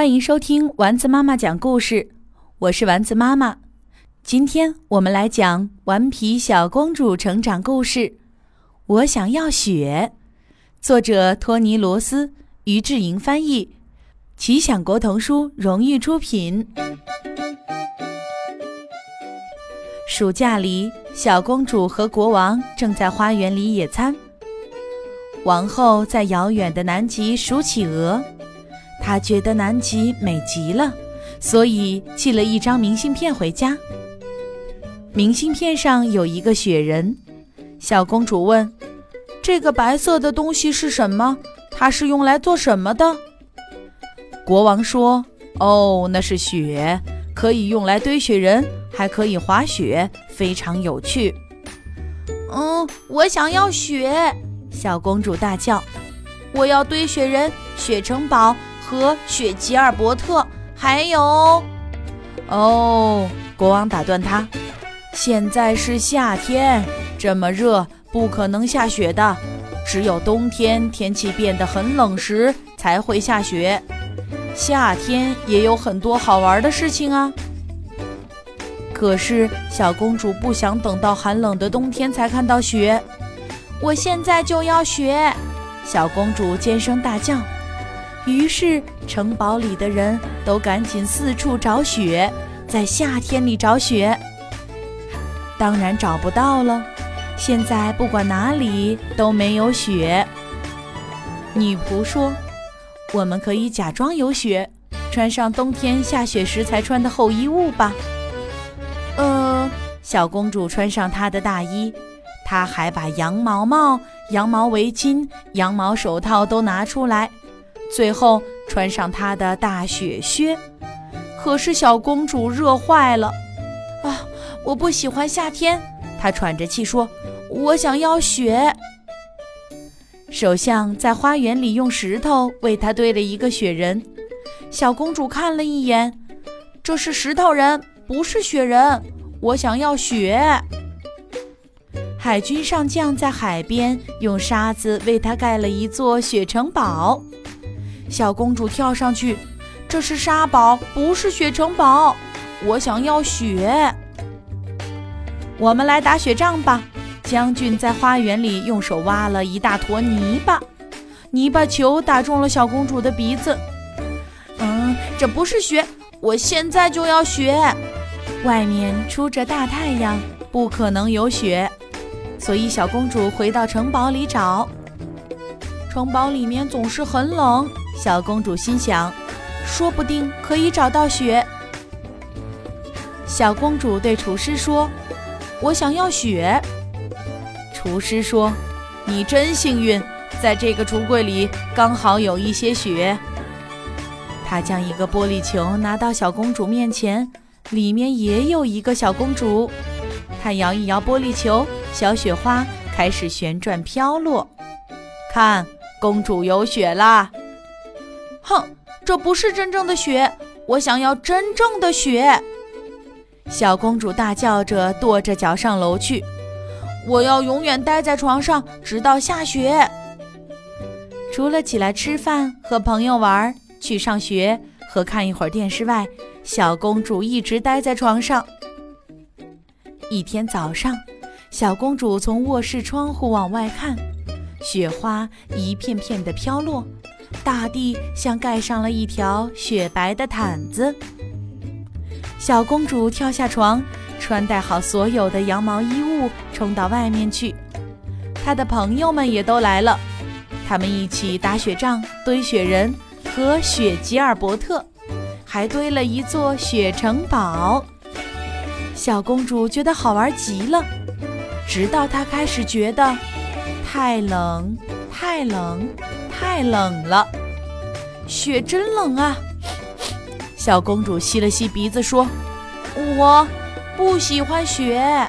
欢迎收听丸子妈妈讲故事，我是丸子妈妈。今天我们来讲《顽皮小公主》成长故事。我想要雪，作者托尼·罗斯，于志莹翻译，奇想国童书荣誉出品。暑假里，小公主和国王正在花园里野餐。王后在遥远的南极数企鹅。他觉得南极美极了，所以寄了一张明信片回家。明信片上有一个雪人。小公主问：“这个白色的东西是什么？它是用来做什么的？”国王说：“哦，那是雪，可以用来堆雪人，还可以滑雪，非常有趣。”“嗯，我想要雪！”小公主大叫，“我要堆雪人、雪城堡。”和雪吉尔伯特，还有，哦，国王打断他，现在是夏天，这么热，不可能下雪的，只有冬天天气变得很冷时才会下雪。夏天也有很多好玩的事情啊。可是小公主不想等到寒冷的冬天才看到雪，我现在就要雪！小公主尖声大叫。于是，城堡里的人都赶紧四处找雪，在夏天里找雪。当然找不到了，现在不管哪里都没有雪。女仆说：“我们可以假装有雪，穿上冬天下雪时才穿的厚衣物吧。”呃，小公主穿上她的大衣，她还把羊毛帽、羊毛围巾、羊毛手套都拿出来。最后穿上她的大雪靴，可是小公主热坏了，啊！我不喜欢夏天，她喘着气说：“我想要雪。”首相在花园里用石头为她堆了一个雪人。小公主看了一眼，这是石头人，不是雪人。我想要雪。海军上将在海边用沙子为她盖了一座雪城堡。小公主跳上去，这是沙堡，不是雪城堡。我想要雪。我们来打雪仗吧。将军在花园里用手挖了一大坨泥巴，泥巴球打中了小公主的鼻子。嗯，这不是雪，我现在就要雪。外面出着大太阳，不可能有雪，所以小公主回到城堡里找。城堡里面总是很冷。小公主心想：“说不定可以找到雪。”小公主对厨师说：“我想要雪。”厨师说：“你真幸运，在这个橱柜里刚好有一些雪。”他将一个玻璃球拿到小公主面前，里面也有一个小公主。他摇一摇玻璃球，小雪花开始旋转飘落。看，公主有雪啦！哼，这不是真正的雪，我想要真正的雪！小公主大叫着，跺着脚上楼去。我要永远待在床上，直到下雪。除了起来吃饭、和朋友玩、去上学和看一会儿电视外，小公主一直待在床上。一天早上，小公主从卧室窗户往外看，雪花一片片的飘落。大地像盖上了一条雪白的毯子。小公主跳下床，穿戴好所有的羊毛衣物，冲到外面去。她的朋友们也都来了，他们一起打雪仗、堆雪人和雪吉尔伯特，还堆了一座雪城堡。小公主觉得好玩极了，直到她开始觉得太冷，太冷。太冷了，雪真冷啊！小公主吸了吸鼻子说：“我不喜欢雪。”